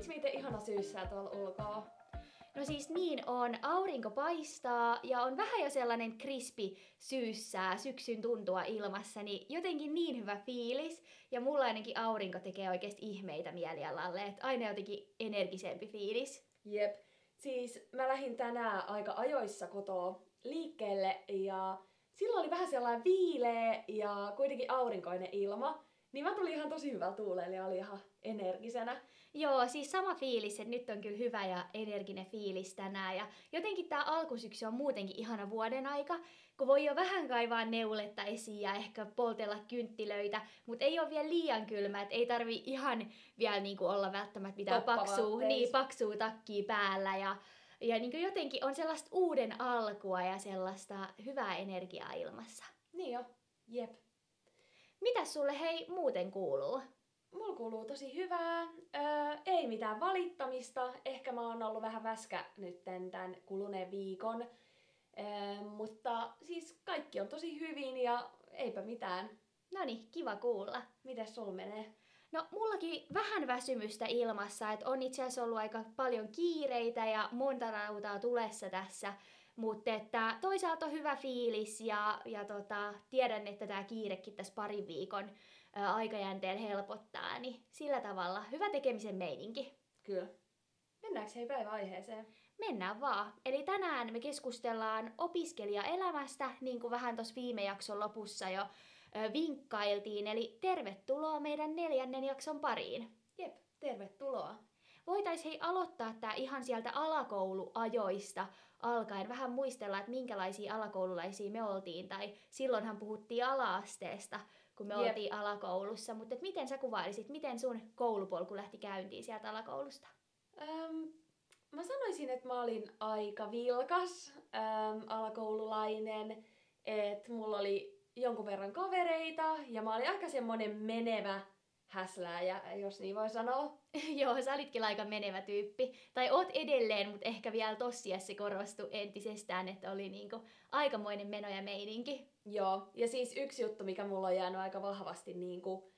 Eiks meitä ihana syyssää tuolla ulkoa? No siis niin on, aurinko paistaa ja on vähän jo sellainen krispi syyssää, syksyn tuntua ilmassa, niin jotenkin niin hyvä fiilis. Ja mulla ainakin aurinko tekee oikeasti ihmeitä mielialalle, että aina jotenkin energisempi fiilis. Jep. Siis mä lähdin tänään aika ajoissa kotoa liikkeelle ja silloin oli vähän sellainen viileä ja kuitenkin aurinkoinen ilma. Niin mä tulin ihan tosi hyvä tuulella ja oli ihan energisenä. Joo, siis sama fiilis, että nyt on kyllä hyvä ja energinen fiilis tänään. Ja jotenkin tämä alkusyksy on muutenkin ihana vuoden aika, kun voi jo vähän kaivaa neuletta esiin ja ehkä poltella kynttilöitä, mutta ei ole vielä liian kylmä, että ei tarvi ihan vielä niinku olla välttämättä mitään paksua, niin, paksua takkia päällä. Ja, ja niinku jotenkin on sellaista uuden alkua ja sellaista hyvää energiaa ilmassa. Niin jo, jep. Mitä sulle hei muuten kuuluu? Mulla kuuluu tosi hyvää. Öö, ei mitään valittamista. Ehkä mä oon ollut vähän väskä nyt tämän kuluneen viikon. Öö, mutta siis kaikki on tosi hyvin ja eipä mitään. No niin, kiva kuulla. Miten sul menee? No mullakin vähän väsymystä ilmassa, että on itse asiassa ollut aika paljon kiireitä ja monta rautaa tulessa tässä. Mutta että toisaalta on hyvä fiilis ja, ja tota, tiedän, että tämä kiirekin tässä parin viikon ää, aikajänteen helpottaa, niin sillä tavalla hyvä tekemisen meininki. Kyllä. Mennäänkö hei päiväaiheeseen? Mennään vaan. Eli tänään me keskustellaan opiskelijaelämästä, niin kuin vähän tuossa viime jakson lopussa jo ö, vinkkailtiin. Eli tervetuloa meidän neljännen jakson pariin. Jep, tervetuloa. Voitaisiin hei aloittaa tämä ihan sieltä alakouluajoista alkaen vähän muistella, että minkälaisia alakoululaisia me oltiin. Tai silloinhan puhuttiin alaasteesta, kun me Jep. oltiin alakoulussa. Mutta miten sä kuvailisit, miten sun koulupolku lähti käyntiin sieltä alakoulusta? Öm, mä sanoisin, että mä olin aika vilkas äm, alakoululainen. Että mulla oli jonkun verran kavereita ja mä olin aika semmonen menevä häslääjä, jos niin voi sanoa. Joo, sä olitkin aika menevä tyyppi. Tai oot edelleen, mutta ehkä vielä tossiassa korostui entisestään, että oli niinku aikamoinen meno ja meininki. Joo, ja siis yksi juttu, mikä mulla on jäänyt aika vahvasti niinku,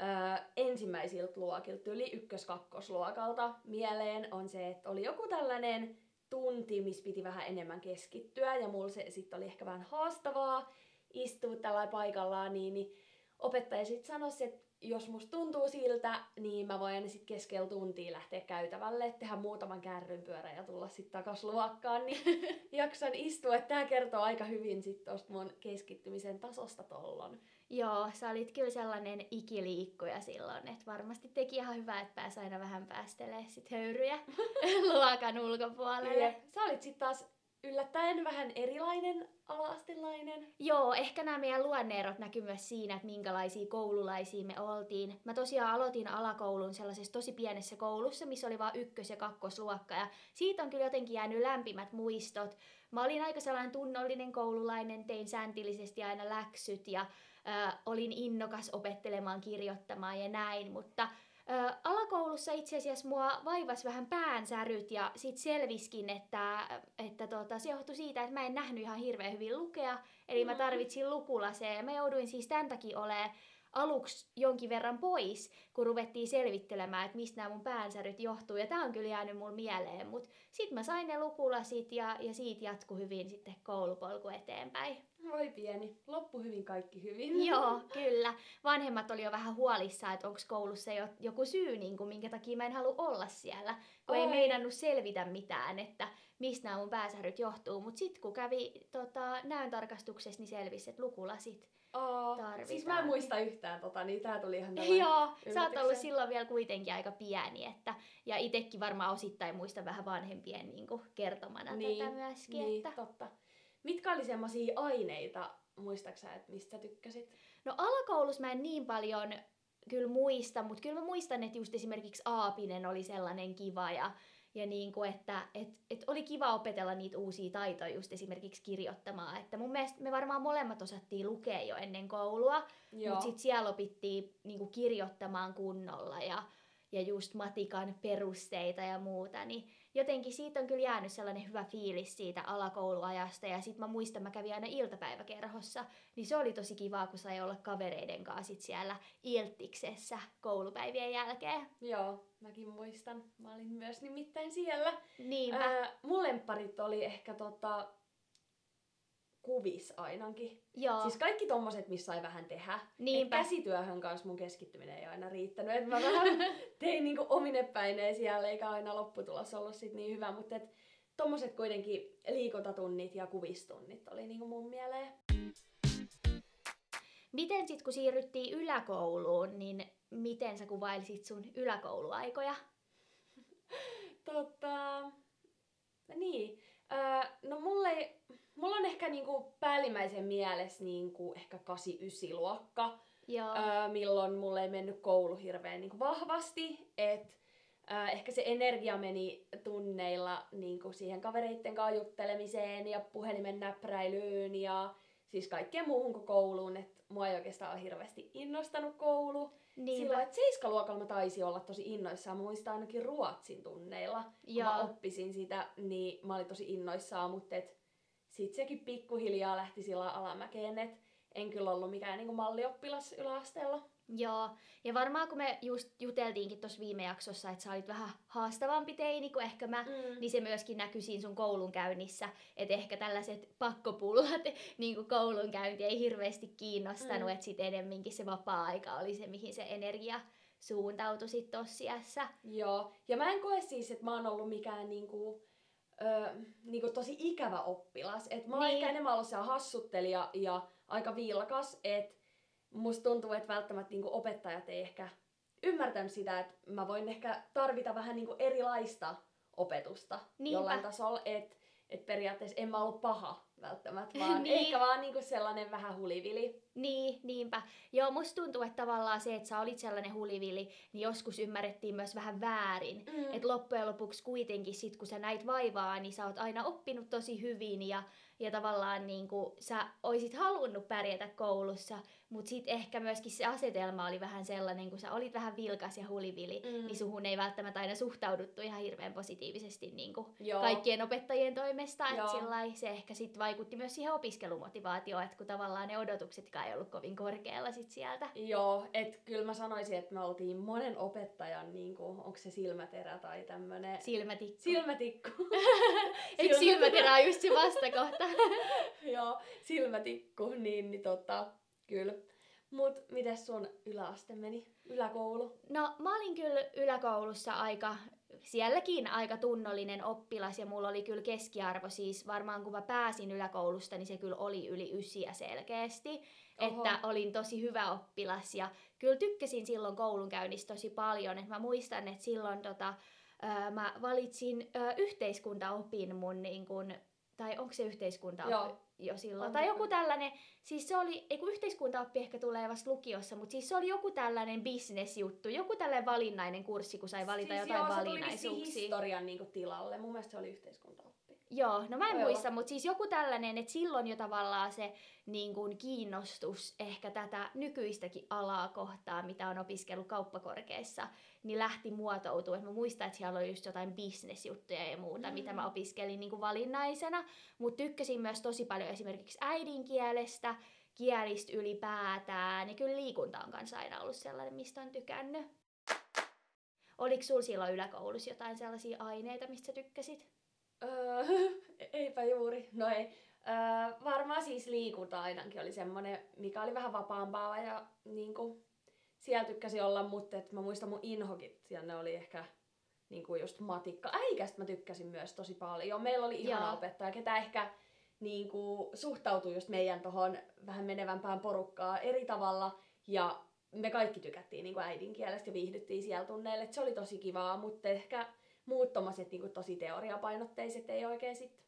ö, ensimmäisiltä luokilta, yli ykkös-kakkosluokalta mieleen, on se, että oli joku tällainen tunti, missä piti vähän enemmän keskittyä, ja mulla se sitten oli ehkä vähän haastavaa istua tällä paikallaan, niin, niin opettaja sitten sanoi, että jos musta tuntuu siltä, niin mä voin sitten keskellä tuntia lähteä käytävälle, tehdä muutaman kärrynpyörän ja tulla sitten takas luokkaan, niin jaksan istua. Että tää kertoo aika hyvin sitten tosta mun keskittymisen tasosta tollon. Joo, sä olit kyllä sellainen ikiliikkuja silloin, että varmasti teki ihan hyvää, että pääsi aina vähän päästelee sit höyryjä luokan ulkopuolelle. Sä olit sitten taas yllättäen vähän erilainen alaastelainen. Joo, ehkä nämä meidän luonneerot näkyy myös siinä, että minkälaisia koululaisia me oltiin. Mä tosiaan aloitin alakoulun sellaisessa tosi pienessä koulussa, missä oli vain ykkös- ja kakkosluokka. Ja siitä on kyllä jotenkin jäänyt lämpimät muistot. Mä olin aika sellainen tunnollinen koululainen, tein sääntillisesti aina läksyt ja äh, olin innokas opettelemaan, kirjoittamaan ja näin, mutta Ö, alakoulussa itse asiassa mua vaivas vähän päänsäryt ja sit selviskin, että, että tota, se johtui siitä, että mä en nähnyt ihan hirveän hyvin lukea. Eli mä mm. tarvitsin lukulaseen ja mä jouduin siis tämän takia olemaan aluksi jonkin verran pois, kun ruvettiin selvittelemään, että mistä nämä mun päänsäryt johtuu. Ja tämä on kyllä jäänyt mulle mieleen, mutta sitten mä sain ne lukulasit ja, ja siitä jatku hyvin sitten koulupolku eteenpäin. Voi pieni. Loppu hyvin, kaikki hyvin. Joo, kyllä. Vanhemmat oli jo vähän huolissaan, että onko koulussa jo joku syy, niin kuin, minkä takia mä en halua olla siellä. Kun Oi. ei meinannut selvitä mitään, että mistä nämä mun pääsäryt johtuu. Mutta sitten kun kävi tota, näön tarkastuksessa, niin selvisi, että lukulasit Oh, tarvitaan. Siis mä en muista yhtään tota, niin tää tuli ihan Joo, sä oot ollut silloin vielä kuitenkin aika pieni, että, ja itekin varmaan osittain muista vähän vanhempien niin kuin, kertomana niin, tätä myöskin. Niin, että... totta. Mitkä oli semmosia aineita, muistaaksä, että mistä sä tykkäsit? No alakoulussa mä en niin paljon kyllä muista, mutta kyllä mä muistan, että just esimerkiksi Aapinen oli sellainen kiva ja, ja niin kuin, että et, et oli kiva opetella niitä uusia taitoja just esimerkiksi kirjoittamaan. Että mun mielestä me varmaan molemmat osattiin lukea jo ennen koulua, mutta sitten siellä opittiin niin kuin kirjoittamaan kunnolla ja, ja just matikan perusteita ja muuta, niin jotenkin siitä on kyllä jäänyt sellainen hyvä fiilis siitä alakouluajasta. Ja sitten mä muistan, mä kävin aina iltapäiväkerhossa, niin se oli tosi kiva, kun sai olla kavereiden kanssa sit siellä iltiksessä koulupäivien jälkeen. Joo, mäkin muistan. Mä olin myös nimittäin siellä. Niinpä. Ää, mun lempparit oli ehkä tota, kuvis ainakin. Joo. Siis kaikki tommoset, missä sai vähän tehdä. Et Niinpä. käsityöhön kanssa mun keskittyminen ei aina riittänyt. Et mä vähän tein niinku omine päineen siellä, eikä aina lopputulos ollut sit niin hyvä. Mutta et tommoset kuitenkin liikuntatunnit ja kuvistunnit oli niinku mun mieleen. Miten sitten kun siirryttiin yläkouluun, niin miten sä kuvailisit sun yläkouluaikoja? Tota, niin. Öö, no mulle, mulla on ehkä niinku päällimmäisen mielessä niinku ehkä 8-9 luokka, Joo. öö, milloin mulle ei mennyt koulu hirveän niinku vahvasti. Et, öö, ehkä se energia meni tunneilla niinku siihen kavereitten kanssa juttelemiseen ja puhelimen näppäräilyyn ja siis kaikkeen muuhun kuin kouluun. Et mua ei oikeastaan ole hirveästi innostanut koulu. Niinpä. Silloin, että seiskaluokalla mä taisin olla tosi innoissaan. Mä muistan ainakin ruotsin tunneilla, kun mä oppisin sitä, niin mä olin tosi innoissaan, mutta et sit sekin pikkuhiljaa lähti sillä alamäkeen, että en kyllä ollut mikään niinku mallioppilas yläasteella. Joo, ja varmaan kun me just juteltiinkin tuossa viime jaksossa, että sä olit vähän haastavampi teini kuin ehkä mä, Mm. niin se myöskin näkyi siinä sun koulunkäynnissä. Että ehkä tällaiset pakkopullat, niin kuin koulunkäynti ei hirveästi kiinnostanut, Mm. että sitten enemminkin se vapaa-aika oli se, mihin se energia suuntautui sitten tossa iässä. Joo, ja mä en koe siis, että mä oon ollut mikään niinku, ö, niinku tosi ikävä oppilas. Et mä oon Niin. ehkä enemmän ollut siellä hassuttelija ja aika viilakas, että musta tuntuu, että välttämättä niinku opettajat ei ehkä ymmärtänyt sitä, että mä voin ehkä tarvita vähän niinku erilaista opetusta Niinpä. jollain tasolla, että et periaatteessa en mä ollut paha välttämättä, vaan Niin. ehkä vaan niinku sellainen vähän hulivili. Niin, niinpä. Joo, musta tuntuu, että tavallaan se, että sä olit sellainen hulivili, niin joskus ymmärrettiin myös vähän väärin. Mm. Et loppujen lopuksi kuitenkin sit, kun sä näit vaivaa, niin sä oot aina oppinut tosi hyvin ja, ja tavallaan niin kuin sä oisit halunnut pärjätä koulussa, mutta sitten ehkä myöskin se asetelma oli vähän sellainen, kun sä olit vähän vilkas ja hulivili, Mm. niin suhun ei välttämättä aina suhtauduttu ihan hirveän positiivisesti niin kuin kaikkien opettajien toimesta. Joo. Et sillai, se ehkä sitten vaikutti myös siihen opiskelumotivaatioon, että kun tavallaan ne odotuksetkaan ei ollut kovin korkealla sit sieltä. Joo, että kyllä mä sanoisin, että me oltiin monen opettajan, niin kuin, onko se silmäterä tai tämmönen Silmätikku. silmätikku. Eikö silmäterä ole just se vastakohta? Joo, silmätikku, niin, niin tota, kyllä. Mut miten sun yläaste meni? Yläkoulu? No mä olin kyllä yläkoulussa aika, sielläkin aika tunnollinen oppilas ja mulla oli kyllä keskiarvo siis varmaan kun mä pääsin yläkoulusta, niin se kyllä oli yli ysiä selkeästi. Oho. Että olin tosi hyvä oppilas ja kyllä tykkäsin silloin koulunkäynnistä tosi paljon. Et mä muistan, että silloin tota, ö, mä valitsin ö, yhteiskuntaopin mun niin kun, tai onko se yhteiskuntaoppi Joo. jo silloin? On tai joku tällainen, siis se oli, ei kun yhteiskuntaoppi ehkä tulee vasta lukiossa, mutta siis se oli joku tällainen bisnesjuttu, joku tällainen valinnainen kurssi, kun sai valita siis jotain joo, valinnaisuuksia. se historian niin kuin, tilalle. Mun mielestä se oli yhteiskuntaoppi. Joo, no mä en Voi muista, mutta siis joku tällainen, että silloin jo tavallaan se niin kuin kiinnostus ehkä tätä nykyistäkin alaa kohtaan, mitä on opiskellut kauppakorkeassa, niin lähti muotoutumaan. Mä muistan, että siellä oli just jotain bisnesjuttuja ja muuta, mm. mitä mä opiskelin niin kuin valinnaisena, mutta tykkäsin myös tosi paljon esimerkiksi äidinkielestä, kielistä ylipäätään, ja kyllä liikunta on kanssa aina ollut sellainen, mistä on tykännyt. Oliko sulla silloin yläkoulussa jotain sellaisia aineita, mistä sä tykkäsit? Öö, eipä juuri. No ei. Öö, varmaan siis liikunta ainakin oli semmonen, mikä oli vähän vapaampaa ja niinku, siellä tykkäsi olla, mutta et mä muistan mun inhokit, siellä ne oli ehkä niinku just matikka. Äikästä mä tykkäsin myös tosi paljon. Meillä oli ihana Joo. opettaja, ketä ehkä niinku, suhtautui just meidän tohon vähän menevämpään porukkaan eri tavalla. Ja me kaikki tykättiin niinku äidinkielestä ja viihdyttiin siellä tunneille. Et se oli tosi kivaa, mutta ehkä muut tommoset niinku tosi teoriapainotteiset ei oikein sit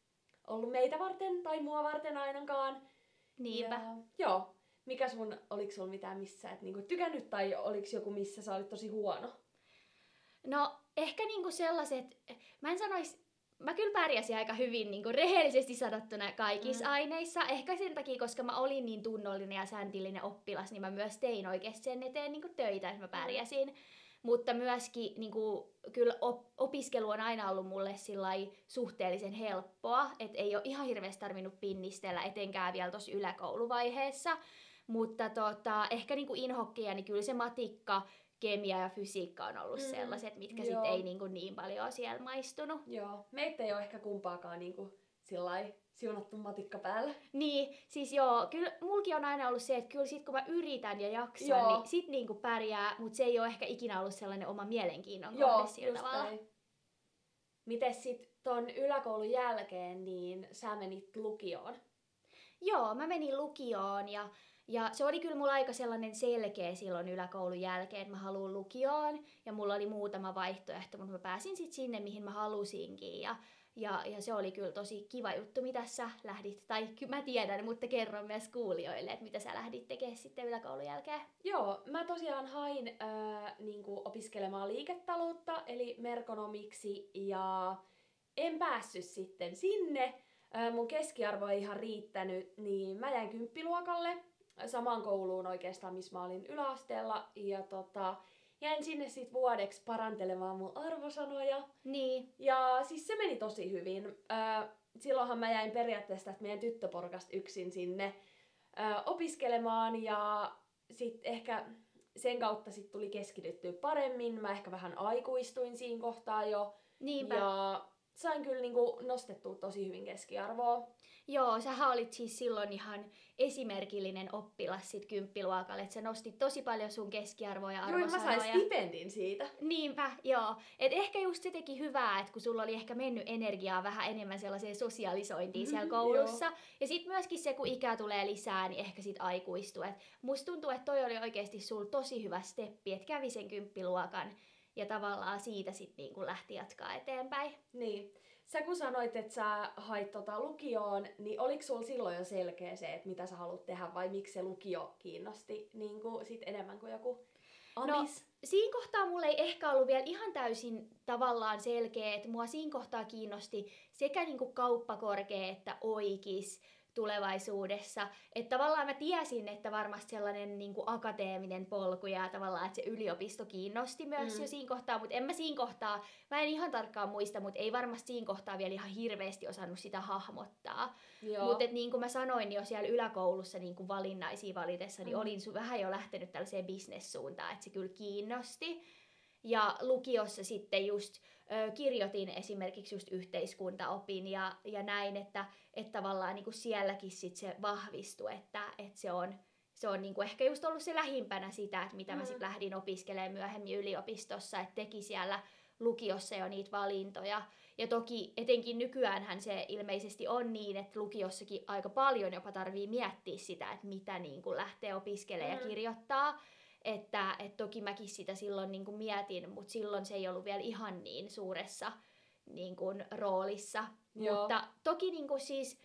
ollut meitä varten tai mua varten ainakaan. Niinpä. Ja, joo. Mikä sun, oliko sulla mitään missä et niinku tykännyt tai oliko joku missä sä olit tosi huono? No ehkä niinku sellaiset, mä en sanois, mä kyllä pärjäsin aika hyvin niinku rehellisesti sanottuna kaikissa Mm. mm. aineissa. Ehkä sen takia, koska mä olin niin tunnollinen ja säntillinen oppilas, niin mä myös tein oikeasti sen eteen niinku töitä, että mä pärjäsin. mutta myöskin niin kuin, kyllä op- opiskelu on aina ollut mulle suhteellisen helppoa, että ei ole ihan hirveästi tarvinnut pinnistellä, etenkään vielä tuossa yläkouluvaiheessa. Mutta tota, ehkä niin kuin inhokkeja, niin kyllä se matikka, kemia ja fysiikka on ollut mm. sellaiset, mitkä sitten ei niin, kuin niin paljon siellä maistunut. Joo, meitä ei ole ehkä kumpaakaan niin kuin sillai siunattu matikka päällä. Niin, siis joo, kyllä mulki on aina ollut se, että kyllä sit kun mä yritän ja jaksan, joo. niin sit niinku pärjää, mutta se ei ole ehkä ikinä ollut sellainen oma mielenkiinnon joo, kohde sillä tavalla. Näin. Mites sit ton yläkoulun jälkeen, niin sä menit lukioon? Joo, mä menin lukioon ja, ja se oli kyllä mulla aika sellainen selkeä silloin yläkoulun jälkeen, että mä haluan lukioon. Ja mulla oli muutama vaihtoehto, mutta mä pääsin sitten sinne, mihin mä halusinkin. Ja ja, ja se oli kyllä tosi kiva juttu, mitä sä lähdit, tai mä tiedän, mutta kerron myös kuulijoille, että mitä sä lähdit tekemään sitten yläkoulun jälkeen. Joo, mä tosiaan hain äh, niin opiskelemaan liiketaloutta, eli merkonomiksi, ja en päässyt sitten sinne. Äh, mun keskiarvo ei ihan riittänyt, niin mä jäin kymppiluokalle samaan kouluun oikeastaan, missä mä olin yläasteella, ja tota, jäin sinne sit vuodeksi parantelemaan mun arvosanoja. Niin. Ja siis se meni tosi hyvin. Silloinhan mä jäin periaatteessa että meidän tyttöporukasta yksin sinne opiskelemaan ja sitten ehkä sen kautta sit tuli keskityttyä paremmin. Mä ehkä vähän aikuistuin siinä kohtaa jo. Niinpä. Ja sain kyllä niinku nostettua tosi hyvin keskiarvoa. Joo, sä olit siis silloin ihan esimerkillinen oppilas sit kymppiluokalle, että sä nostit tosi paljon sun keskiarvoa ja arvosanoja. Joo, mä sain stipendin siitä. Niinpä, joo. Et ehkä just se teki hyvää, että kun sulla oli ehkä mennyt energiaa vähän enemmän sellaiseen sosialisointiin mm, siellä mm-hmm, koulussa. Joo. Ja sitten myöskin se, kun ikä tulee lisää, niin ehkä sit aikuistuu. Et musta tuntuu, että toi oli oikeasti sul tosi hyvä steppi, että kävi sen kymppiluokan ja tavallaan siitä sitten niin lähti jatkaa eteenpäin. Niin. Sä kun sanoit, että sä hait tota lukioon, niin oliko sulla silloin jo selkeä se, että mitä sä haluat tehdä vai miksi se lukio kiinnosti niin kuin sit enemmän kuin joku amis? No, siinä kohtaa mulla ei ehkä ollut vielä ihan täysin tavallaan selkeä, että mua siinä kohtaa kiinnosti sekä niin kuin kauppakorkea että oikis tulevaisuudessa. Että tavallaan mä tiesin, että varmasti sellainen niin kuin akateeminen polku ja tavallaan, että se yliopisto kiinnosti myös mm. jo siinä kohtaa, mutta en mä siinä kohtaa, mä en ihan tarkkaan muista, mutta ei varmasti siinä kohtaa vielä ihan hirveästi osannut sitä hahmottaa. Mutta niin kuin mä sanoin, niin jo siellä yläkoulussa niin kuin valinnaisia valitessa, niin mm. olin vähän jo lähtenyt tällaiseen bisnessuuntaan, että se kyllä kiinnosti. Ja lukiossa sitten just ö, kirjoitin esimerkiksi just yhteiskuntaopin ja, ja näin, että, että tavallaan niin kuin sielläkin sit se vahvistui, että, että se on, se on niin kuin ehkä just ollut se lähimpänä sitä, että mitä mm. mä sitten lähdin opiskelemaan myöhemmin yliopistossa, että teki siellä lukiossa jo niitä valintoja. Ja toki etenkin nykyäänhän se ilmeisesti on niin, että lukiossakin aika paljon jopa tarvii miettiä sitä, että mitä niin kuin lähtee opiskelemaan mm. ja kirjoittaa. Että et toki mäkin sitä silloin niin kuin mietin, mutta silloin se ei ollut vielä ihan niin suuressa niin kuin, roolissa. Joo. Mutta toki niin kuin siis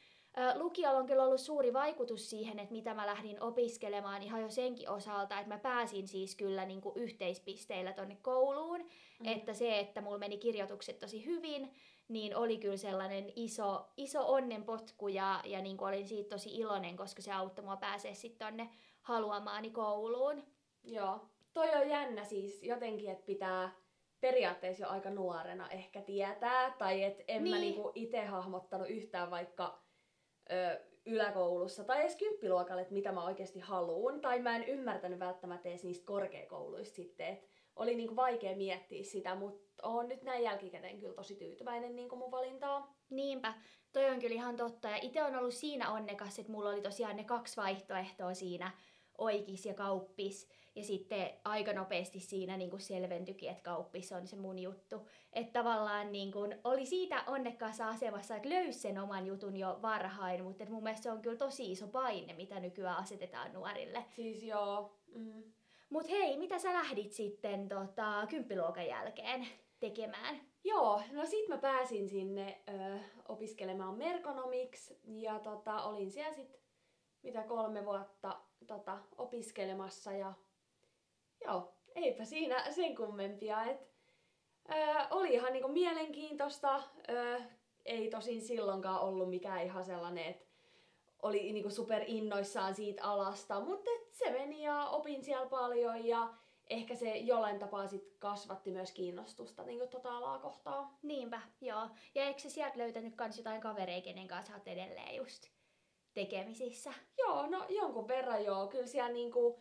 lukiolla on kyllä ollut suuri vaikutus siihen, että mitä mä lähdin opiskelemaan ihan jo senkin osalta, että mä pääsin siis kyllä niin kuin yhteispisteillä tonne kouluun. Mm. Että se, että mulla meni kirjoitukset tosi hyvin, niin oli kyllä sellainen iso, iso onnenpotku ja, ja niin kuin olin siitä tosi iloinen, koska se auttoi mua pääsee sitten tonne haluamaani kouluun. Joo. Toi on jännä siis jotenkin, että pitää periaatteessa jo aika nuorena ehkä tietää, tai että en niin. mä niinku itse hahmottanut yhtään vaikka ö, yläkoulussa tai edes kymppiluokalle, että mitä mä oikeasti haluun, tai mä en ymmärtänyt välttämättä edes niistä korkeakouluista sitten, että oli niinku vaikea miettiä sitä, mutta oon nyt näin jälkikäteen kyllä tosi tyytyväinen niinku mun valintaa. Niinpä, toi on kyllä ihan totta, ja itse on ollut siinä onnekas, että mulla oli tosiaan ne kaksi vaihtoehtoa siinä, oikis ja kauppis, ja sitten aika nopeasti siinä niin kuin selventyikin, että kauppis on se mun juttu. Että tavallaan niin kuin, oli siitä onnekkaassa asemassa, että löysi sen oman jutun jo varhain, mutta mun mielestä se on kyllä tosi iso paine, mitä nykyään asetetaan nuorille. Siis joo. Mm. Mut hei, mitä sä lähdit sitten tota, kymppiluokan jälkeen tekemään? Joo, no sit mä pääsin sinne ö, opiskelemaan merkonomiksi ja tota, olin siellä sit mitä kolme vuotta tota, opiskelemassa ja joo, eipä siinä sen kummempia. Et, ö, oli ihan niinku mielenkiintoista. Ö, ei tosin silloinkaan ollut mikään ihan sellainen, että oli niinku super innoissaan siitä alasta, mutta se meni ja opin siellä paljon ja ehkä se jollain tapaa sit kasvatti myös kiinnostusta niin tota alaa kohtaan. Niinpä, joo. Ja eikö sä sieltä löytänyt kans jotain kavereita, kenen kanssa sä oot edelleen just tekemisissä? Joo, no jonkun verran joo. Kyllä siellä niinku,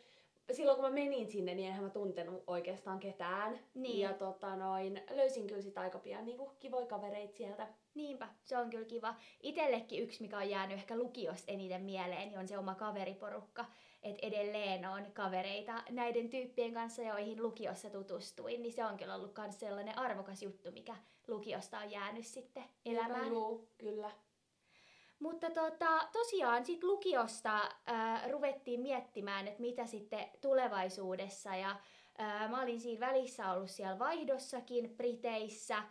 silloin kun mä menin sinne, niin enhän mä tuntenut oikeastaan ketään. Niin. Ja tota noin, löysin kyllä sit aika pian niinku kivoja kavereita sieltä. Niinpä, se on kyllä kiva. Itellekin yksi, mikä on jäänyt ehkä lukiosta eniten mieleen, niin on se oma kaveriporukka. Että edelleen on kavereita näiden tyyppien kanssa, joihin lukiossa tutustuin, niin se on kyllä ollut myös sellainen arvokas juttu, mikä lukiosta on jäänyt sitten elämään. Joo, kyllä. Mutta tota, tosiaan sitten lukiosta ää, ruvettiin miettimään, että mitä sitten tulevaisuudessa. Ja ää, mä olin siinä välissä ollut siellä vaihdossakin Briteissä.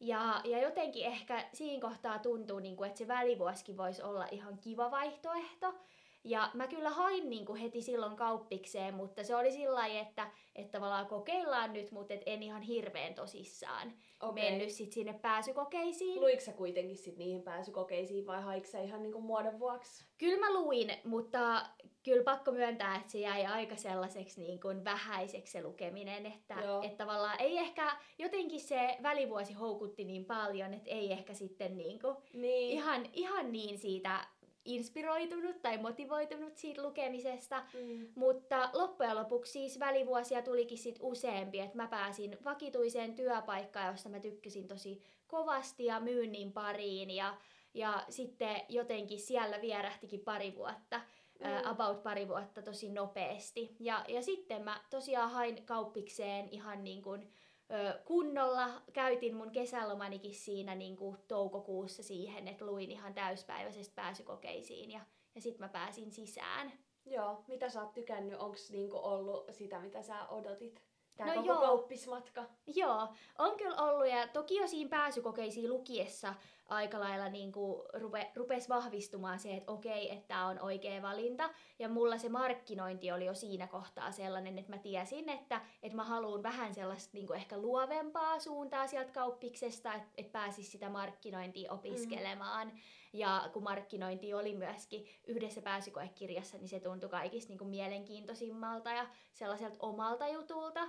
Ja, ja jotenkin ehkä siinä kohtaa tuntuu, niin kuin, että se välivuosikin voisi olla ihan kiva vaihtoehto. Ja mä kyllä hain niin kuin heti silloin kauppikseen, mutta se oli sillä lailla, että, että tavallaan kokeillaan nyt, mutta et en ihan hirveän tosissaan Okei. mennyt sit sinne pääsykokeisiin. Luiko sä kuitenkin sit niihin pääsykokeisiin vai haiko sä ihan niinku muodon vuoksi? Kyllä mä luin, mutta kyllä pakko myöntää, että se jäi aika sellaiseksi niin kuin vähäiseksi se lukeminen, että, Joo. että tavallaan ei ehkä, jotenkin se välivuosi houkutti niin paljon, että ei ehkä sitten niin kuin Niin. ihan, ihan niin siitä inspiroitunut tai motivoitunut siitä lukemisesta. Mm. Mutta loppujen lopuksi siis välivuosia tulikin sit useampi, että mä pääsin vakituiseen työpaikkaan, josta mä tykkäsin tosi kovasti ja myynnin pariin ja, ja sitten jotenkin siellä vierähtikin pari vuotta, mm. about pari vuotta tosi nopeasti. Ja, ja sitten mä tosiaan hain kauppikseen ihan niin kuin kunnolla, käytin mun kesälomanikin siinä niin kuin toukokuussa siihen, että luin ihan täyspäiväisesti pääsykokeisiin ja, ja sitten mä pääsin sisään. Joo, mitä sä oot tykännyt? Onks niinku ollut sitä, mitä sä odotit? Tää No koko joo. kauppismatka. Joo, on kyllä ollut ja toki jo siinä pääsykokeisiin lukiessa aika lailla niin kuin rupe, rupes vahvistumaan se, että okei, että tämä on oikea valinta. Ja mulla se markkinointi oli jo siinä kohtaa sellainen, että mä tiesin, että, että mä haluan vähän sellaista niin kuin ehkä luovempaa suuntaa sieltä kauppiksesta, että, että pääsis sitä markkinointia opiskelemaan. Ja kun markkinointi oli myöskin yhdessä pääsykoekirjassa, niin se tuntui kaikista niin kuin mielenkiintoisimmalta ja sellaiselta omalta jutulta.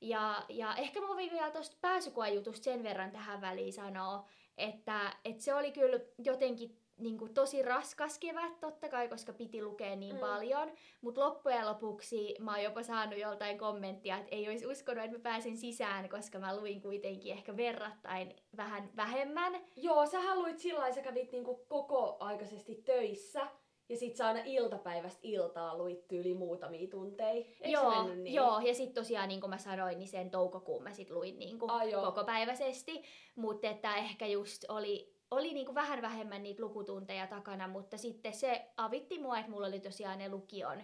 Ja, ja ehkä mä voin vielä tuosta pääsykoejutusta sen verran tähän väliin sanoa, että, että se oli kyllä jotenkin niin kuin tosi raskas kevät totta kai, koska piti lukea niin Mm. paljon. Mutta loppujen lopuksi mä oon jopa saanut joltain kommenttia, että ei olisi uskonut, että mä pääsin sisään, koska mä luin kuitenkin ehkä verrattain vähän vähemmän. Joo, sä luit sillä lailla, sä kävit niinku koko aikaisesti töissä. Ja sit sä aina iltapäivästä iltaa luit tyyli muutamia tunteja. Eikö joo, niin? joo, ja sitten tosiaan niin kuin mä sanoin, niin sen toukokuun mä sit luin niin kuin joo. kokopäiväisesti, mutta että ehkä just oli, oli niin kuin vähän vähemmän niitä lukutunteja takana, mutta sitten se avitti mua, että mulla oli tosiaan ne lukion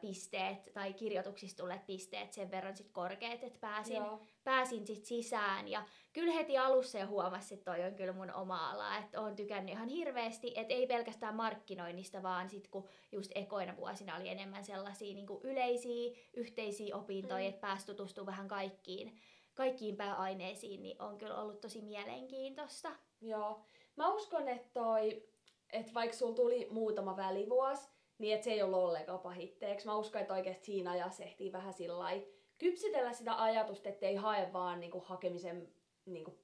pisteet tai kirjoituksista tulleet pisteet sen verran sit korkeat, että pääsin, Joo. pääsin sit sisään. Ja kyllä heti alussa jo huomasin, että toi on kyllä mun oma ala, että oon tykännyt ihan hirveästi, että ei pelkästään markkinoinnista, vaan sit kun just ekoina vuosina oli enemmän sellaisia niin kuin yleisiä, yhteisiä opintoja, Mm. että pääsi tutustumaan vähän kaikkiin, kaikkiin pääaineisiin, niin on kyllä ollut tosi mielenkiintoista. Joo. Mä uskon, että toi, että vaikka sulla tuli muutama välivuosi, niin että se ei ollut ollenkaan pahitteeksi. Mä uskon, että oikeasti siinä ajassa ehtii vähän sillä lailla kypsytellä sitä ajatusta, ettei hae vaan niinku hakemisen niinku,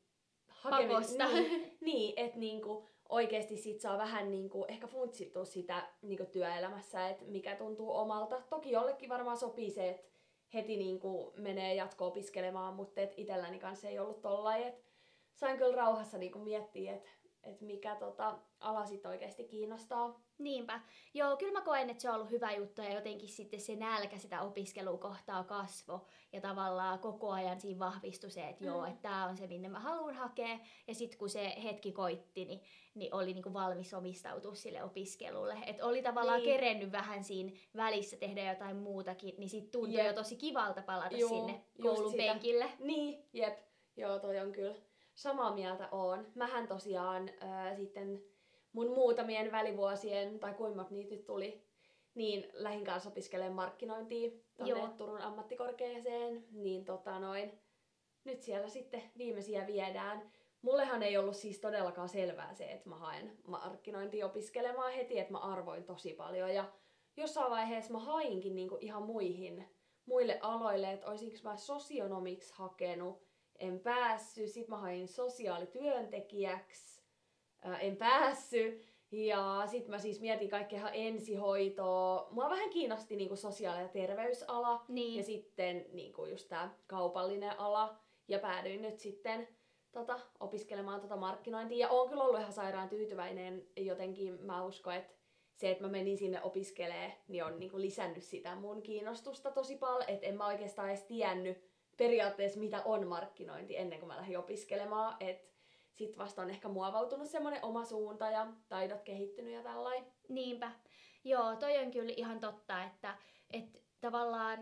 Pakosta. Niin, niin että niinku, oikeasti sit saa vähän niinku, ehkä funtsittua sitä niinku, työelämässä, että mikä tuntuu omalta. Toki jollekin varmaan sopii se, että heti niinku, menee jatko-opiskelemaan, mutta et itselläni kanssa ei ollut tollain, että sain kyllä rauhassa niinku, miettiä, että et mikä tota, ala sit oikeasti kiinnostaa. Niinpä. Joo, kyllä mä koen, että se on ollut hyvä juttu ja jotenkin sitten se nälkä sitä opiskelua kohtaa kasvo ja tavallaan koko ajan siinä vahvistui se, että joo, Mm. että tämä on se, minne mä haluan hakea. Ja sitten kun se hetki koitti, niin, niin oli niinku valmis omistautua sille opiskelulle. Että oli tavallaan Niin. kerennyt vähän siinä välissä tehdä jotain muutakin, niin sitten tuntui Jep. jo tosi kivalta palata Juu, sinne koulun penkille. Niin, jep. Joo, toi on kyllä samaa mieltä on. Mähän tosiaan ää, sitten mun muutamien välivuosien, tai kuinka niitä nyt tuli, niin lähin kanssa opiskelemaan markkinointia tonne Joo. Turun ammattikorkeaseen, niin tota noin, nyt siellä sitten viimeisiä viedään. Mullehan ei ollut siis todellakaan selvää se, että mä haen markkinointia opiskelemaan heti, että mä arvoin tosi paljon ja jossain vaiheessa mä hainkin niinku ihan muihin muille aloille, että olisinko mä sosionomiksi hakenut, en päässyt, sit mä hain sosiaalityöntekijäksi, en päässyt, ja sit mä siis mietin kaikkea ensihoitoa. Mua vähän kiinnosti niinku sosiaali- ja terveysala, Niin. ja sitten niinku just tää kaupallinen ala, ja päädyin nyt sitten tota, opiskelemaan tota markkinointia. Ja oon kyllä ollut ihan sairaan tyytyväinen jotenkin. Mä uskon, että se, että mä menin sinne opiskelee, niin on niinku lisännyt sitä mun kiinnostusta tosi paljon. Että en mä oikeastaan edes tiennyt periaatteessa, mitä on markkinointi ennen kuin mä lähdin opiskelemaan. Että sit vasta on ehkä muovautunut semmonen oma suunta ja taidot kehittynyt ja tällainen. Niinpä. Joo, toi on kyllä ihan totta, että, että tavallaan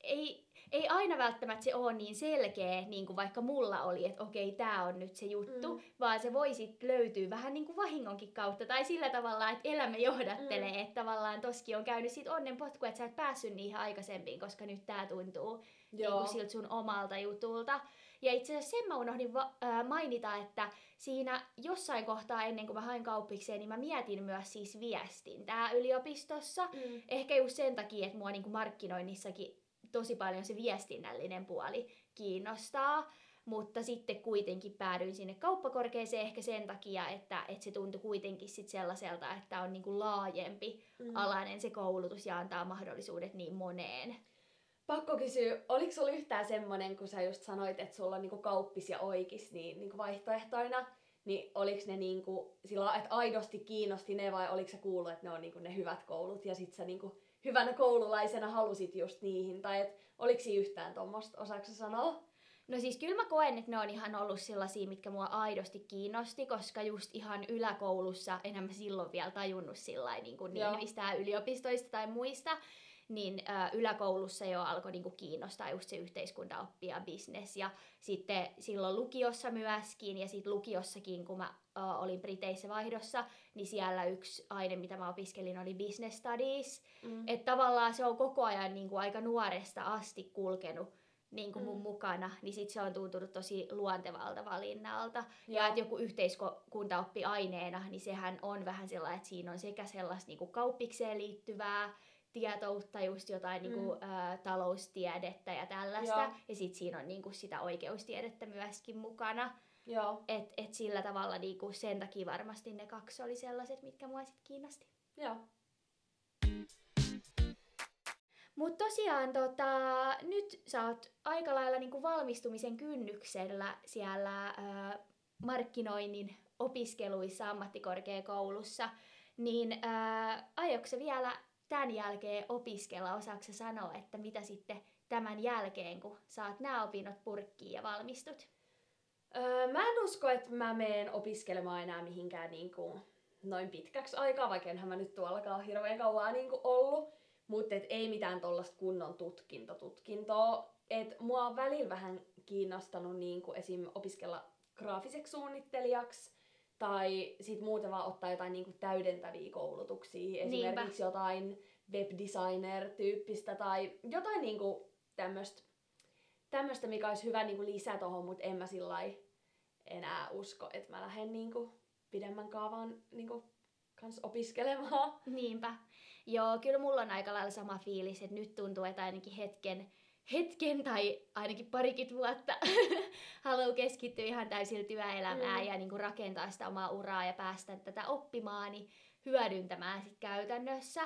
ei, ei aina välttämättä se ole niin selkeä, niin kuin vaikka mulla oli, että okei, tämä on nyt se juttu, Mm. vaan se voi sitten löytyä vähän niin kuin vahingonkin kautta, tai sillä tavalla, että elämä johdattelee, Mm. että tavallaan toskin on käynyt sit onnenpotku, että sä et päässyt niihin aikaisemmin, koska nyt tämä tuntuu niin kuin siltä sun omalta jutulta. Ja itse asiassa sen mä unohdin va- ää, mainita, että siinä jossain kohtaa ennen kuin mä hain kauppikseen, niin mä mietin myös siis viestintää yliopistossa. Mm. Ehkä just sen takia, että mua niinku markkinoinnissakin tosi paljon se viestinnällinen puoli kiinnostaa. Mutta sitten kuitenkin päädyin sinne kauppakorkeeseen ehkä sen takia, että, että se tuntui kuitenkin sit sellaiselta, että on niinku laajempi Mm. alainen se koulutus ja antaa mahdollisuudet niin moneen. Pakko kysyä, oliko sulla yhtään semmonen, kun sä just sanoit, että sulla on niinku kauppis ja oikis niin, niinku vaihtoehtoina, niin oliks ne niinku sillä että aidosti kiinnosti ne vai oliko sä kuullut, että ne on niinku ne hyvät koulut ja sit sä niinku hyvänä koululaisena halusit just niihin, tai et oliko siinä yhtään tuommoista, osaako sanoa? No siis kyllä mä koen, että ne on ihan ollut sellaisia, mitkä mua aidosti kiinnosti, koska just ihan yläkoulussa, mä silloin vielä tajunnut sillä niin, kuin Joo. niin mistään yliopistoista tai muista, niin yläkoulussa jo alkoi niin kuin kiinnostaa just se yhteiskuntaoppi ja business. Ja sitten silloin lukiossa myöskin, ja sitten lukiossakin, kun mä olin Briteissä vaihdossa, niin siellä yksi aine, mitä mä opiskelin, oli business studies. Mm. Että tavallaan se on koko ajan niin kuin aika nuoresta asti kulkenut niin kuin mun Mm. mukana, niin sit se on tuntunut tosi luontevalta valinnalta. Ja Joo. että joku yhteiskuntaoppi aineena, niin sehän on vähän sellainen, että siinä on sekä sellaista niin kuin kauppikseen liittyvää tietoutta, just jotain niin kuin, ä, taloustiedettä ja tällaista. Joo. Ja sitten siinä on niin kuin sitä oikeustiedettä myöskin mukana. Joo, Et, et sillä tavalla niin kuin sen takia varmasti ne kaksi oli sellaiset, mitkä mua sit kiinnosti. joo. Mutta tosiaan tota, nyt sä oot aika lailla niinku valmistumisen kynnyksellä siellä ää, markkinoinnin opiskeluissa ammattikorkeakoulussa, niin ää, aiotko vielä tämän jälkeen opiskella? Osaatko sanoa, että mitä sitten tämän jälkeen, kun saat nämä opinnot purkkiin ja valmistut? Öö, mä en usko, että mä meen opiskelemaan enää mihinkään niinku noin pitkäksi aikaa, vaikka enhän mä nyt tuollakaan hirveän kauan niinku ollut. Mutta ei mitään tollasta kunnon tutkinto, tutkintoa. Et mua on välillä vähän kiinnostanut niinku esim. opiskella graafiseksi suunnittelijaksi tai sit muuten vaan ottaa jotain niinku täydentäviä koulutuksia. Niinpä. Esimerkiksi jotain webdesigner-tyyppistä tai jotain niinku tämmöistä, tämmöstä, mikä olisi hyvä niinku lisä tohon, mutta en mä sillä enää usko, että mä lähden niinku pidemmän kaavan niinku kans opiskelemaan. Niinpä. Joo, kyllä mulla on aika lailla sama fiilis, että nyt tuntuu, että ainakin hetken, hetken tai ainakin parikymmentä vuotta haluaa keskittyä ihan täysillä työelämään Mm. ja niin kuin rakentaa sitä omaa uraa ja päästä tätä oppimaan, niin hyödyntämään sit käytännössä.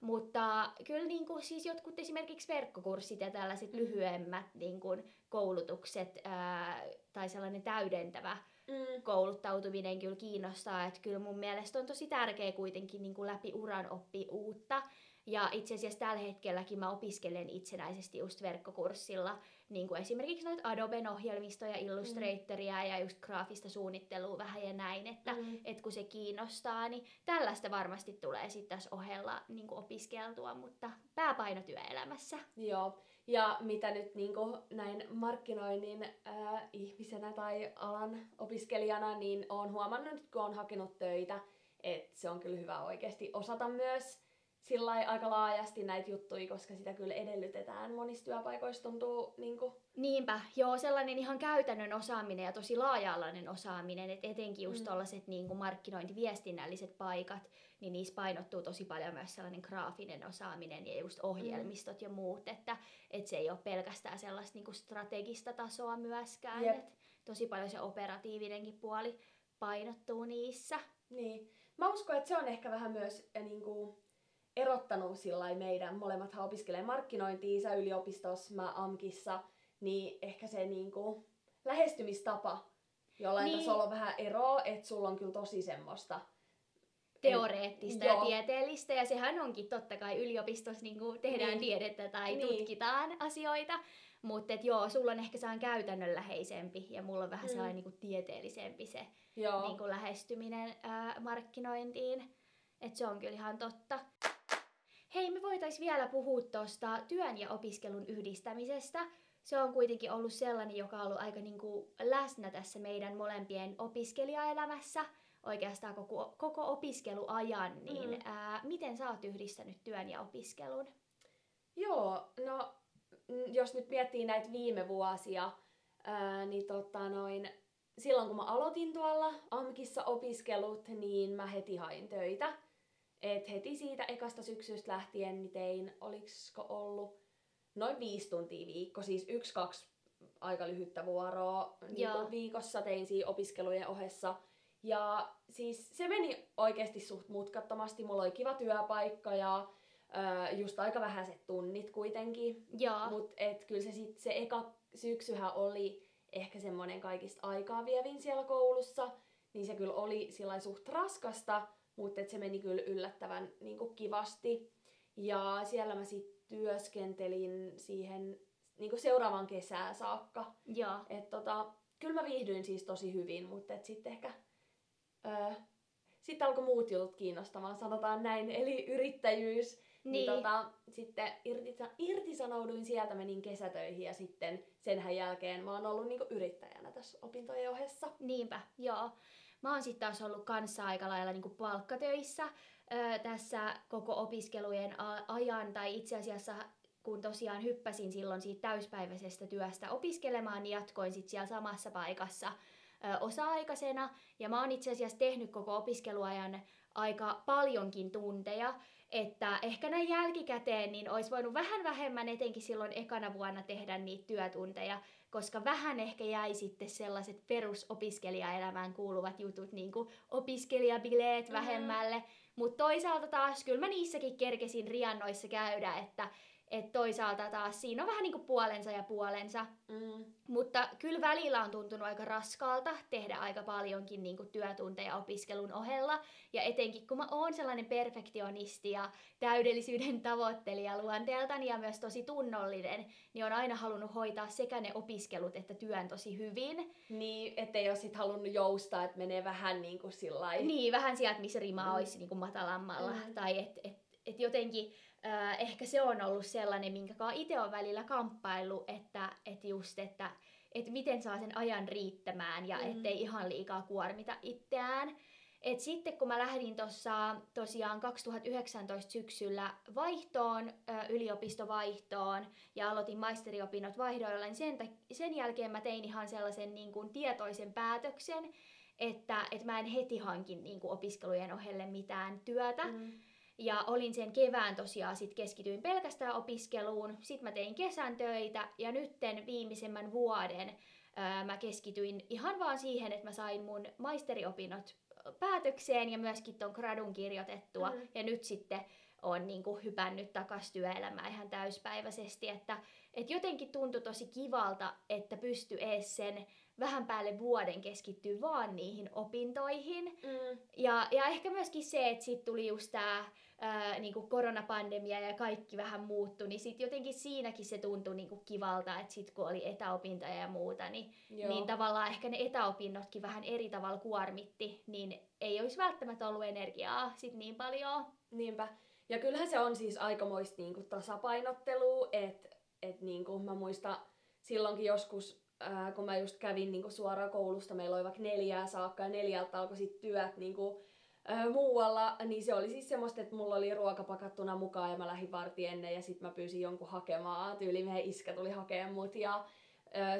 Mutta kyllä niin kuin, siis jotkut esimerkiksi verkkokurssit ja tällaiset Mm. lyhyemmät niin kuin, koulutukset ää, tai sellainen täydentävä Mm. kouluttautuminen kyllä kiinnostaa, että kyllä mun mielestä on tosi tärkeä kuitenkin niin kuin läpi uran oppi uutta. Ja itse asiassa tällä hetkelläkin mä opiskelen itsenäisesti just verkkokurssilla niin kuin esimerkiksi noita Adoben ohjelmistoja, Illustratoria ja just graafista suunnittelua vähän ja näin, että Mm. et kun se kiinnostaa, niin tällaista varmasti tulee sitten tässä ohella niin kuin opiskeltua, mutta pääpaino työelämässä. Joo, ja mitä nyt niinku näin markkinoinnin ää, ihmisenä tai alan opiskelijana, niin on huomannut, että kun on hakenut töitä, että se on kyllä hyvä oikeasti osata myös sillä aika laajasti näitä juttuja, koska sitä kyllä edellytetään monissa työpaikoissa tuntuu niin kuin... Niinpä, joo, sellainen ihan käytännön osaaminen ja tosi laaja-alainen osaaminen, että etenkin just mm. niin markkinointiviestinnälliset paikat, niin niissä painottuu tosi paljon myös sellainen graafinen osaaminen ja just ohjelmistot mm. ja muut, että, että se ei ole pelkästään sellaista niin kuin strategista tasoa myöskään, yep. että tosi paljon se operatiivinenkin puoli painottuu niissä. Niin. Mä uskon, että se on ehkä vähän myös niin kuin, erottanut sillä meidän, molemmat opiskelee markkinointia, sä yliopistossa, mä AMKissa, niin ehkä se niin kuin, lähestymistapa jollain niin. tasolla on vähän eroa, että sulla on kyllä tosi semmoista teoreettista ja tieteellistä, ja sehän onkin totta kai yliopistossa niin kuin tehdään niin. tiedettä tai niin. tutkitaan asioita, mutta joo, sulla on ehkä sellainen käytännönläheisempi ja mulla on vähän mm. sellainen niin kuin tieteellisempi se niin kuin lähestyminen ää, markkinointiin. Että se on kyllä ihan totta. Hei, me voitais vielä puhua tuosta työn ja opiskelun yhdistämisestä. Se on kuitenkin ollut sellainen, joka on ollut aika niin kuin läsnä tässä meidän molempien opiskelijaelämässä oikeastaan koko, koko opiskeluajan, niin mm. ää, miten sä oot yhdistänyt työn ja opiskelun? Joo, no jos nyt miettii näitä viime vuosia, ää, niin tota noin, silloin kun mä aloitin tuolla AMKissa opiskelut, niin mä heti hain töitä. Et heti siitä ekasta syksystä lähtien niin tein, oliksko ollut noin viisi tuntia viikko, siis yksi, kaksi aika lyhyttä vuoroa niin viikossa tein siinä opiskelujen ohessa. Ja siis se meni oikeasti suht mutkattomasti. Mulla oli kiva työpaikka ja ö, just aika vähäiset tunnit kuitenkin. Mutta et kyllä se sit, se eka syksyhän oli ehkä semmoinen kaikista aikaa vievin siellä koulussa. Niin se kyllä oli sillä suht raskasta, mutta se meni kyllä yllättävän niin kuin kivasti. Ja siellä mä sitten työskentelin siihen niin kuin seuraavan kesään saakka. Joo. Et tota, kyllä mä viihdyin siis tosi hyvin, mutta sitten ehkä öö, sitten alkoi muut jutut kiinnostamaan, sanotaan näin, eli yrittäjyys. Niin. niin tota, sitten irtisa- irtisanouduin sieltä, menin kesätöihin ja sitten senhän jälkeen mä oon ollut niinku yrittäjänä tässä opintojen ohessa. Niinpä, joo. Mä oon sitten taas ollut kanssa aika lailla niinku palkkatöissä ö, tässä koko opiskelujen ajan, tai itse asiassa kun tosiaan hyppäsin silloin siitä täyspäiväisestä työstä opiskelemaan, niin jatkoin sitten siellä samassa paikassa ö, osa-aikaisena. Ja mä oon itse asiassa tehnyt koko opiskeluajan aika paljonkin tunteja, että ehkä näin jälkikäteen niin olisi voinut vähän vähemmän etenkin silloin ekana vuonna tehdä niitä työtunteja, koska vähän ehkä jäi sitten sellaiset perusopiskelijaelämään kuuluvat jutut, niin kuin opiskelijabileet mm. vähemmälle, mutta toisaalta taas kyllä mä niissäkin kerkesin riannoissa käydä, että et toisaalta taas siinä on vähän niin kuin puolensa ja puolensa. Mm. Mutta kyllä välillä on tuntunut aika raskaalta tehdä aika paljonkin niin kuin työtunteja opiskelun ohella. Ja etenkin kun mä oon sellainen perfektionisti ja täydellisyyden tavoittelija luonteeltani ja myös tosi tunnollinen, niin on aina halunnut hoitaa sekä ne opiskelut että työn tosi hyvin. Niin, ettei ole sit halunnut joustaa, että menee vähän niin kuin sillä Niin, vähän sieltä, missä rima mm. olisi niin kuin matalammalla. Mm. Tai että et, et jotenkin ehkä se on ollut sellainen, minkä itse on välillä kamppailu, että et just, että et miten saa sen ajan riittämään ja mm. ettei ihan liikaa kuormita itseään. Et sitten kun mä lähdin tuossa tosiaan 2019 syksyllä vaihtoon, yliopistovaihtoon ja aloitin maisteriopinnot vaihdoilla, niin sen, sen jälkeen mä tein ihan sellaisen niin kuin tietoisen päätöksen, että, että mä en heti hankin niin kuin opiskelujen ohelle mitään työtä. Mm. Ja olin sen kevään tosiaan, sit keskityin pelkästään opiskeluun, sitten mä tein kesän töitä ja nytten viimeisemmän vuoden ää, mä keskityin ihan vaan siihen, että mä sain mun maisteriopinnot päätökseen ja myöskin ton gradun kirjoitettua. Mm. Ja nyt sitten on niin kuin hypännyt takaisin työelämään ihan täyspäiväisesti. Että, että jotenkin tuntui tosi kivalta, että pystyi ees sen vähän päälle vuoden keskittyä vaan niihin opintoihin. Mm. Ja, ja ehkä myöskin se, että sitten tuli just tämä niinku koronapandemia ja kaikki vähän muuttui, niin sitten jotenkin siinäkin se tuntui niinku kivalta, että sitten kun oli etäopintoja ja muuta, niin, niin tavallaan ehkä ne etäopinnotkin vähän eri tavalla kuormitti, niin ei olisi välttämättä ollut energiaa sit niin paljon. Niinpä. Ja kyllähän se on siis aikamoista niinku tasapainottelua, että et niinku mä muistan silloinkin joskus ää, kun mä just kävin niinku suoraan koulusta, meillä oli vaikka neljää saakka ja neljältä alkoi sitten työt niinku, ö, muualla, niin se oli siis semmoista, että mulla oli ruoka pakattuna mukaan ja mä lähdin varti ennen ja sitten mä pyysin jonkun hakemaan. Tyyli meidän iskä tuli hakemaan mut ja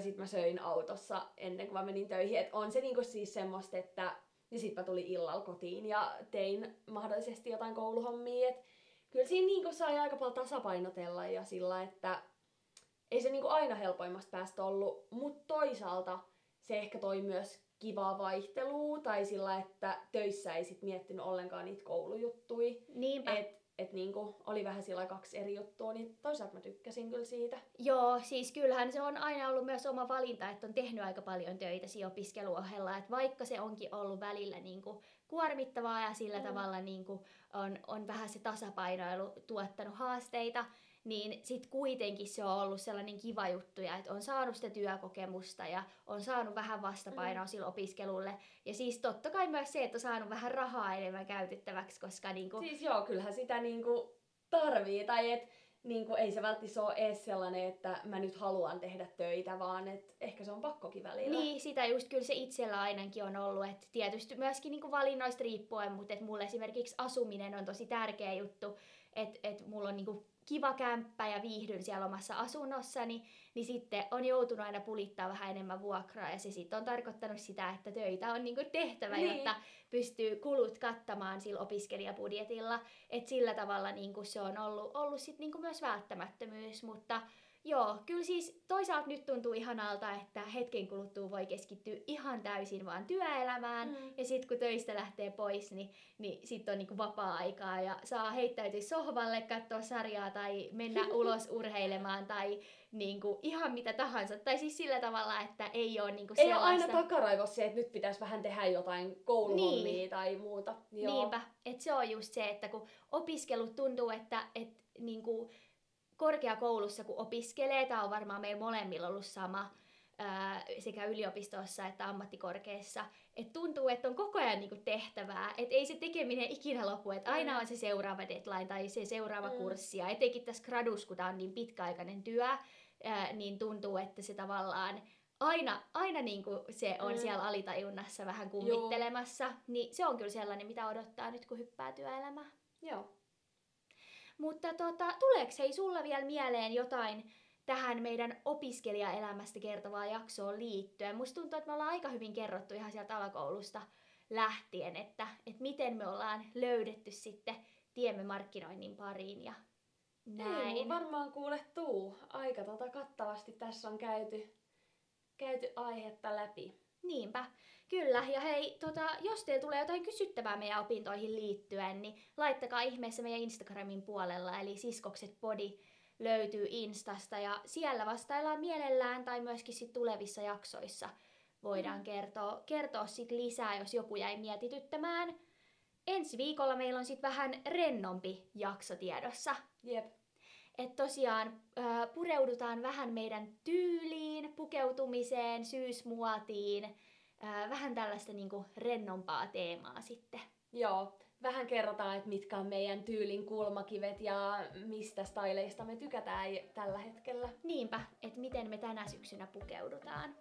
sitten mä söin autossa ennen kuin mä menin töihin. Et on se niinku siis semmoista, että ja sitten mä tulin illalla kotiin ja tein mahdollisesti jotain kouluhommia. Et kyllä siinä niinku sai aika paljon tasapainotella ja sillä, että ei se niinku aina helpoimmasta päästä ollut, mutta toisaalta se ehkä toi myös kivaa vaihtelua tai sillä, että töissä ei sit miettinyt ollenkaan niitä koulujuttui. Niinpä. Et, et niinku oli vähän sillä kaksi eri juttua, niin toisaalta mä tykkäsin kyllä siitä. Joo, siis kyllähän se on aina ollut myös oma valinta, että on tehnyt aika paljon töitä siinä opiskeluohella, että vaikka se onkin ollut välillä niin kuin kuormittavaa ja sillä mm. tavalla niin kuin on, on vähän se tasapainoilu tuottanut haasteita, niin sit kuitenkin se on ollut sellainen kiva juttu, ja että on saanut sitä työkokemusta ja on saanut vähän vastapainoa mm. sille opiskelulle. Ja siis totta kai myös se, että on saanut vähän rahaa enemmän käytettäväksi, koska niinku... Siis joo, kyllähän sitä niinku tarvii, tai et niinku ei se välttämättä ole edes sellainen, että mä nyt haluan tehdä töitä, vaan että ehkä se on pakkokin välillä. Niin, sitä just kyllä se itsellä ainakin on ollut, että tietysti myöskin niinku valinnoista riippuen, mutta että mulle esimerkiksi asuminen on tosi tärkeä juttu, että et mulla on niinku kiva kämppä ja viihdyn siellä omassa asunnossani, niin sitten on joutunut aina pulittaa vähän enemmän vuokraa ja se sitten on tarkoittanut sitä, että töitä on niinku tehtävä, niin. jotta pystyy kulut kattamaan sillä opiskelijabudjetilla. että sillä tavalla niinku se on ollut, ollut sit niinku myös välttämättömyys, mutta Joo, kyllä siis toisaalta nyt tuntuu ihanalta, että hetken kuluttua voi keskittyä ihan täysin vaan työelämään. Mm. Ja sitten kun töistä lähtee pois, niin, niin sitten on niinku vapaa-aikaa ja saa heittäytyä sohvalle, katsoa sarjaa tai mennä ulos urheilemaan tai niinku ihan mitä tahansa. Tai siis sillä tavalla, että ei ole niinku Ei ole aina takaraivossa se, että nyt pitäisi vähän tehdä jotain kouluhommia niin. tai muuta. Joo. Niinpä, että se on just se, että kun opiskelut tuntuu, että et, niinku, korkeakoulussa, kun opiskelee, tämä on varmaan meillä molemmilla ollut sama, sekä yliopistossa että ammattikorkeassa, että tuntuu, että on koko ajan niinku tehtävää, että ei se tekeminen ikinä lopu, että aina on se seuraava deadline tai se seuraava mm. kurssi, ja etenkin tässä gradus, kun tämä on niin pitkäaikainen työ, ää, niin tuntuu, että se tavallaan aina, aina niin kuin se on mm. siellä alitajunnassa vähän kummittelemassa, Joo. niin se on kyllä sellainen, mitä odottaa nyt, kun hyppää työelämään. Joo. Mutta tota, tuleeko hei sulla vielä mieleen jotain tähän meidän opiskelijaelämästä kertovaa jaksoon liittyen? Musta tuntuu, että me ollaan aika hyvin kerrottu ihan sieltä alakoulusta lähtien, että, että miten me ollaan löydetty sitten tiemme markkinoinnin pariin ja näin. Ei varmaan kuule tuu. Aika tota kattavasti tässä on käyty, käyty aihetta läpi. Niinpä. Kyllä, ja hei, tota, jos teillä tulee jotain kysyttävää meidän opintoihin liittyen, niin laittakaa ihmeessä meidän Instagramin puolella, eli siskokset body löytyy Instasta, ja siellä vastaillaan mielellään tai myöskin sit tulevissa jaksoissa voidaan mm. kertoa, kertoa sit lisää, jos joku jäi mietityttämään. Ensi viikolla meillä on sitten vähän rennompi jakso tiedossa. Jep. Et tosiaan pureudutaan vähän meidän tyyliin, pukeutumiseen, syysmuotiin, ää, vähän tällaista niinku rennompaa teemaa sitten. Joo, vähän kerrotaan, että mitkä on meidän tyylin kulmakivet ja mistä styleista me tykätään tällä hetkellä. Niinpä, että miten me tänä syksynä pukeudutaan.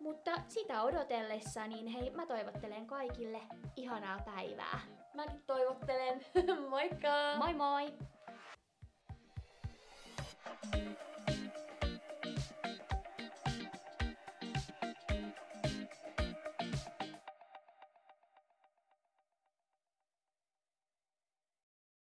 Mutta sitä odotellessa, niin hei, mä toivottelen kaikille ihanaa päivää. Mäkin toivottelen. Moikka! Moi moi! thank you